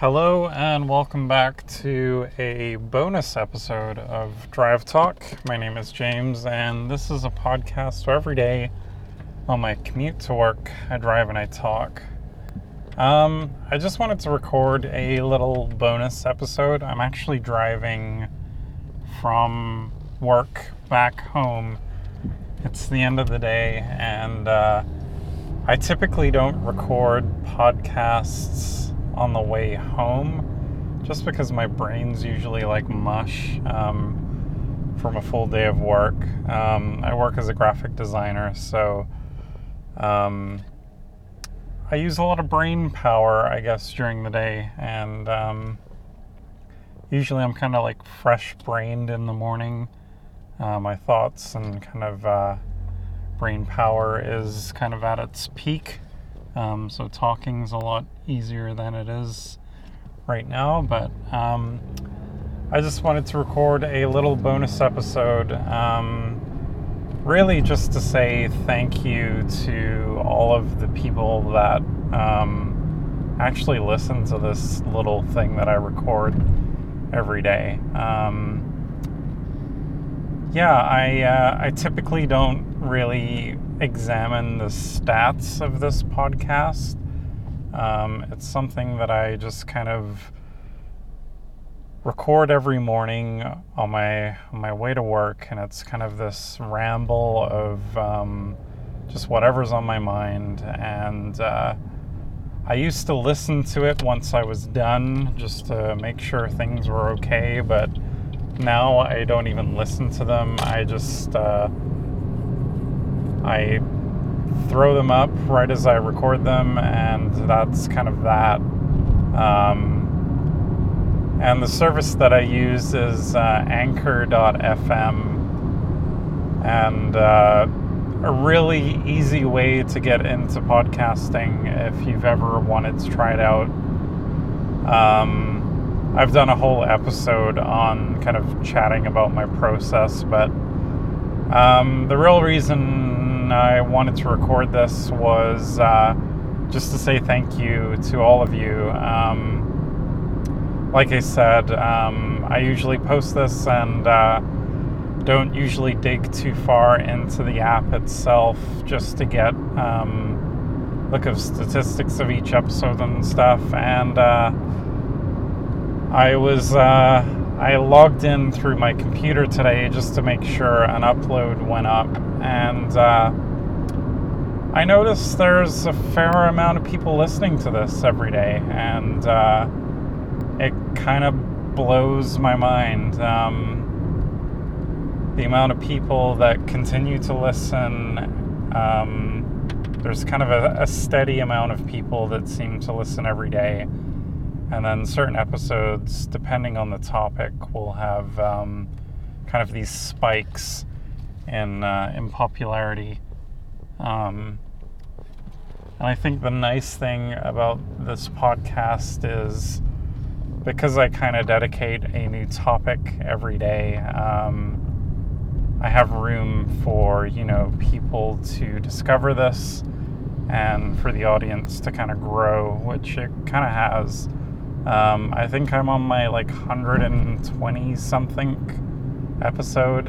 Hello, and welcome back to a bonus episode of Drive Talk. My name is James, and this is a podcast where every day on my commute to work, I drive and I talk. Um, I just wanted to record a little bonus episode. I'm actually driving from work back home. It's the end of the day, and uh, I typically don't record podcasts on the way home just because my brain's usually like mush um, from a full day of work. Um, I work as a graphic designer, so um, I use a lot of brain power, I guess, during the day, and um, usually I'm kind of like fresh brained in the morning. Uh, my thoughts and kind of uh, brain power is kind of at its peak. Um, so talking's a lot easier than it is right now. But um, I just wanted to record a little bonus episode, um, really just to say thank you to all of the people that um, actually listen to this little thing that I record every day. Um, yeah, I uh, I typically don't really examine the stats of this podcast. Um, it's something that I just kind of record every morning on my on my way to work, and it's kind of this ramble of um, just whatever's on my mind. And uh, I used to listen to it once I was done, just to make sure things were okay. But now I don't even listen to them. I just uh, I throw them up right as I record them, and that's kind of that. Um, and the service that I use is uh, anchor.fm, and uh, a really easy way to get into podcasting if you've ever wanted to try it out. Um, I've done a whole episode on kind of chatting about my process, but um, the real reason I wanted to record this was uh, just to say thank you to all of you. Um, like I said, um, I usually post this and uh, don't usually dig too far into the app itself just to get um, look of statistics of each episode and stuff. And uh, I was uh, I logged in through my computer today just to make sure an upload went up, and uh, I noticed there's a fair amount of people listening to this every day, and uh, it kind of blows my mind. Um, the amount of people that continue to listen. Um, there's kind of a, a steady amount of people that seem to listen every day and then certain episodes, depending on the topic, will have um, kind of these spikes in uh, in popularity. Um, and I think the nice thing about this podcast is because I kind of dedicate a new topic every day. Um, I have room for you know people to discover this and for the audience to kind of grow, which it kind of has. Um, I think I'm on my like 120 something episode.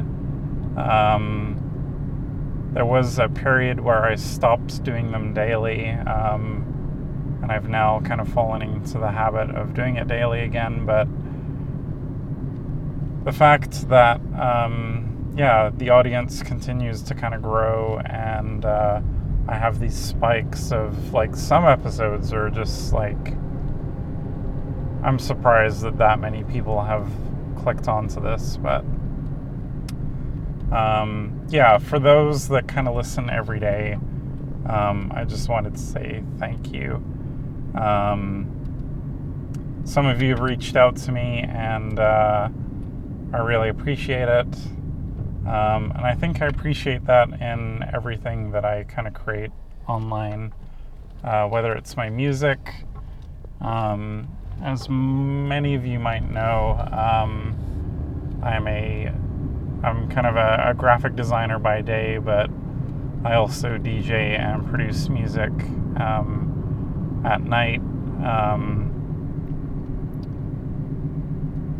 Um, there was a period where I stopped doing them daily, um, and I've now kind of fallen into the habit of doing it daily again. But the fact that, um, yeah, the audience continues to kind of grow, and uh, I have these spikes of like some episodes are just like I'm surprised that that many people have clicked onto this, but um, yeah, for those that kind of listen every day, um, I just wanted to say thank you. Um, some of you have reached out to me, and uh, I really appreciate it. Um, and I think I appreciate that in everything that I kind of create online, uh, whether it's my music. Um, as many of you might know, um, I'm a I'm kind of a, a, graphic designer by day, but I also DJ and produce music um, at night. Um,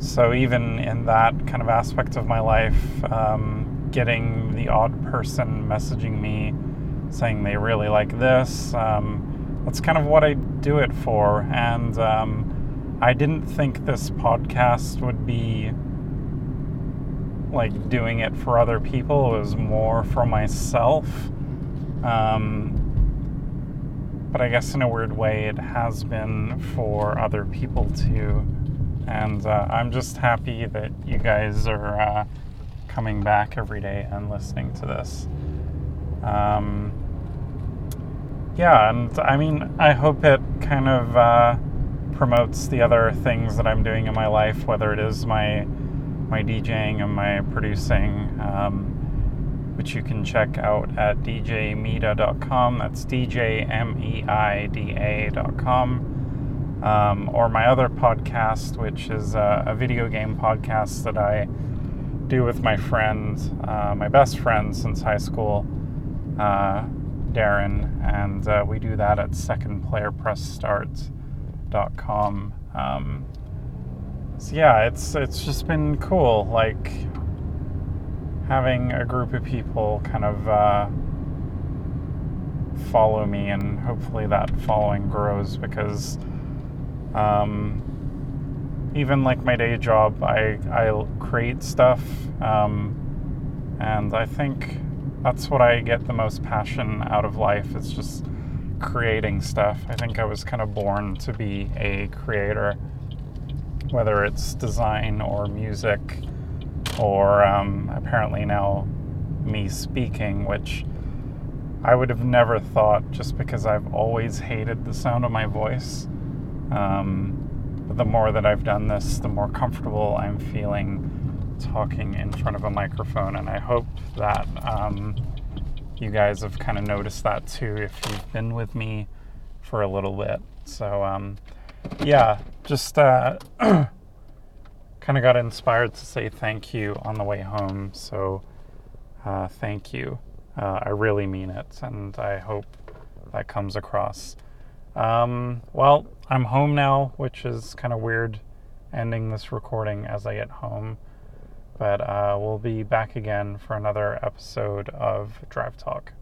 so even in that kind of aspect of my life, um, getting the odd person messaging me saying they really like this, um, that's kind of what I do it for. And um, I didn't think this podcast would be like doing it for other people. It was more for myself. Um, but I guess in a weird way, it has been for other people too. And uh, I'm just happy that you guys are uh, coming back every day and listening to this. Um, yeah, and I mean, I hope it kind of uh, promotes the other things that I'm doing in my life, whether it is my my DJing and my producing, um, which you can check out at djmeida.com. That's djmeida.com. Um, or my other podcast, which is a, a, video game podcast that I do with my friend, uh, my best friend since high school, uh, Darren, and uh, we do that at secondplayerpressstart.com. Um, so yeah, it's it's just been cool, like having a group of people kind of uh, follow me, and hopefully that following grows because um, even like my day job, I I create stuff, um, and I think that's what I get the most passion out of life. It's just creating stuff. I think I was kind of born to be a creator whether it's design or music or um, apparently now me speaking, which I would have never thought just because I've always hated the sound of my voice. Um, but the more that I've done this, the more comfortable I'm feeling talking in front of a microphone, and I hope that um, you guys have kind of noticed that too if you've been with me for a little bit. So, um, yeah, just uh, kind of got inspired to say thank you on the way home. So, uh, thank you. Uh, I really mean it, and I hope that comes across. Um, well, I'm home now, which is kind of weird ending this recording as I get home. But uh, we'll be back again for another episode of Drive Talk.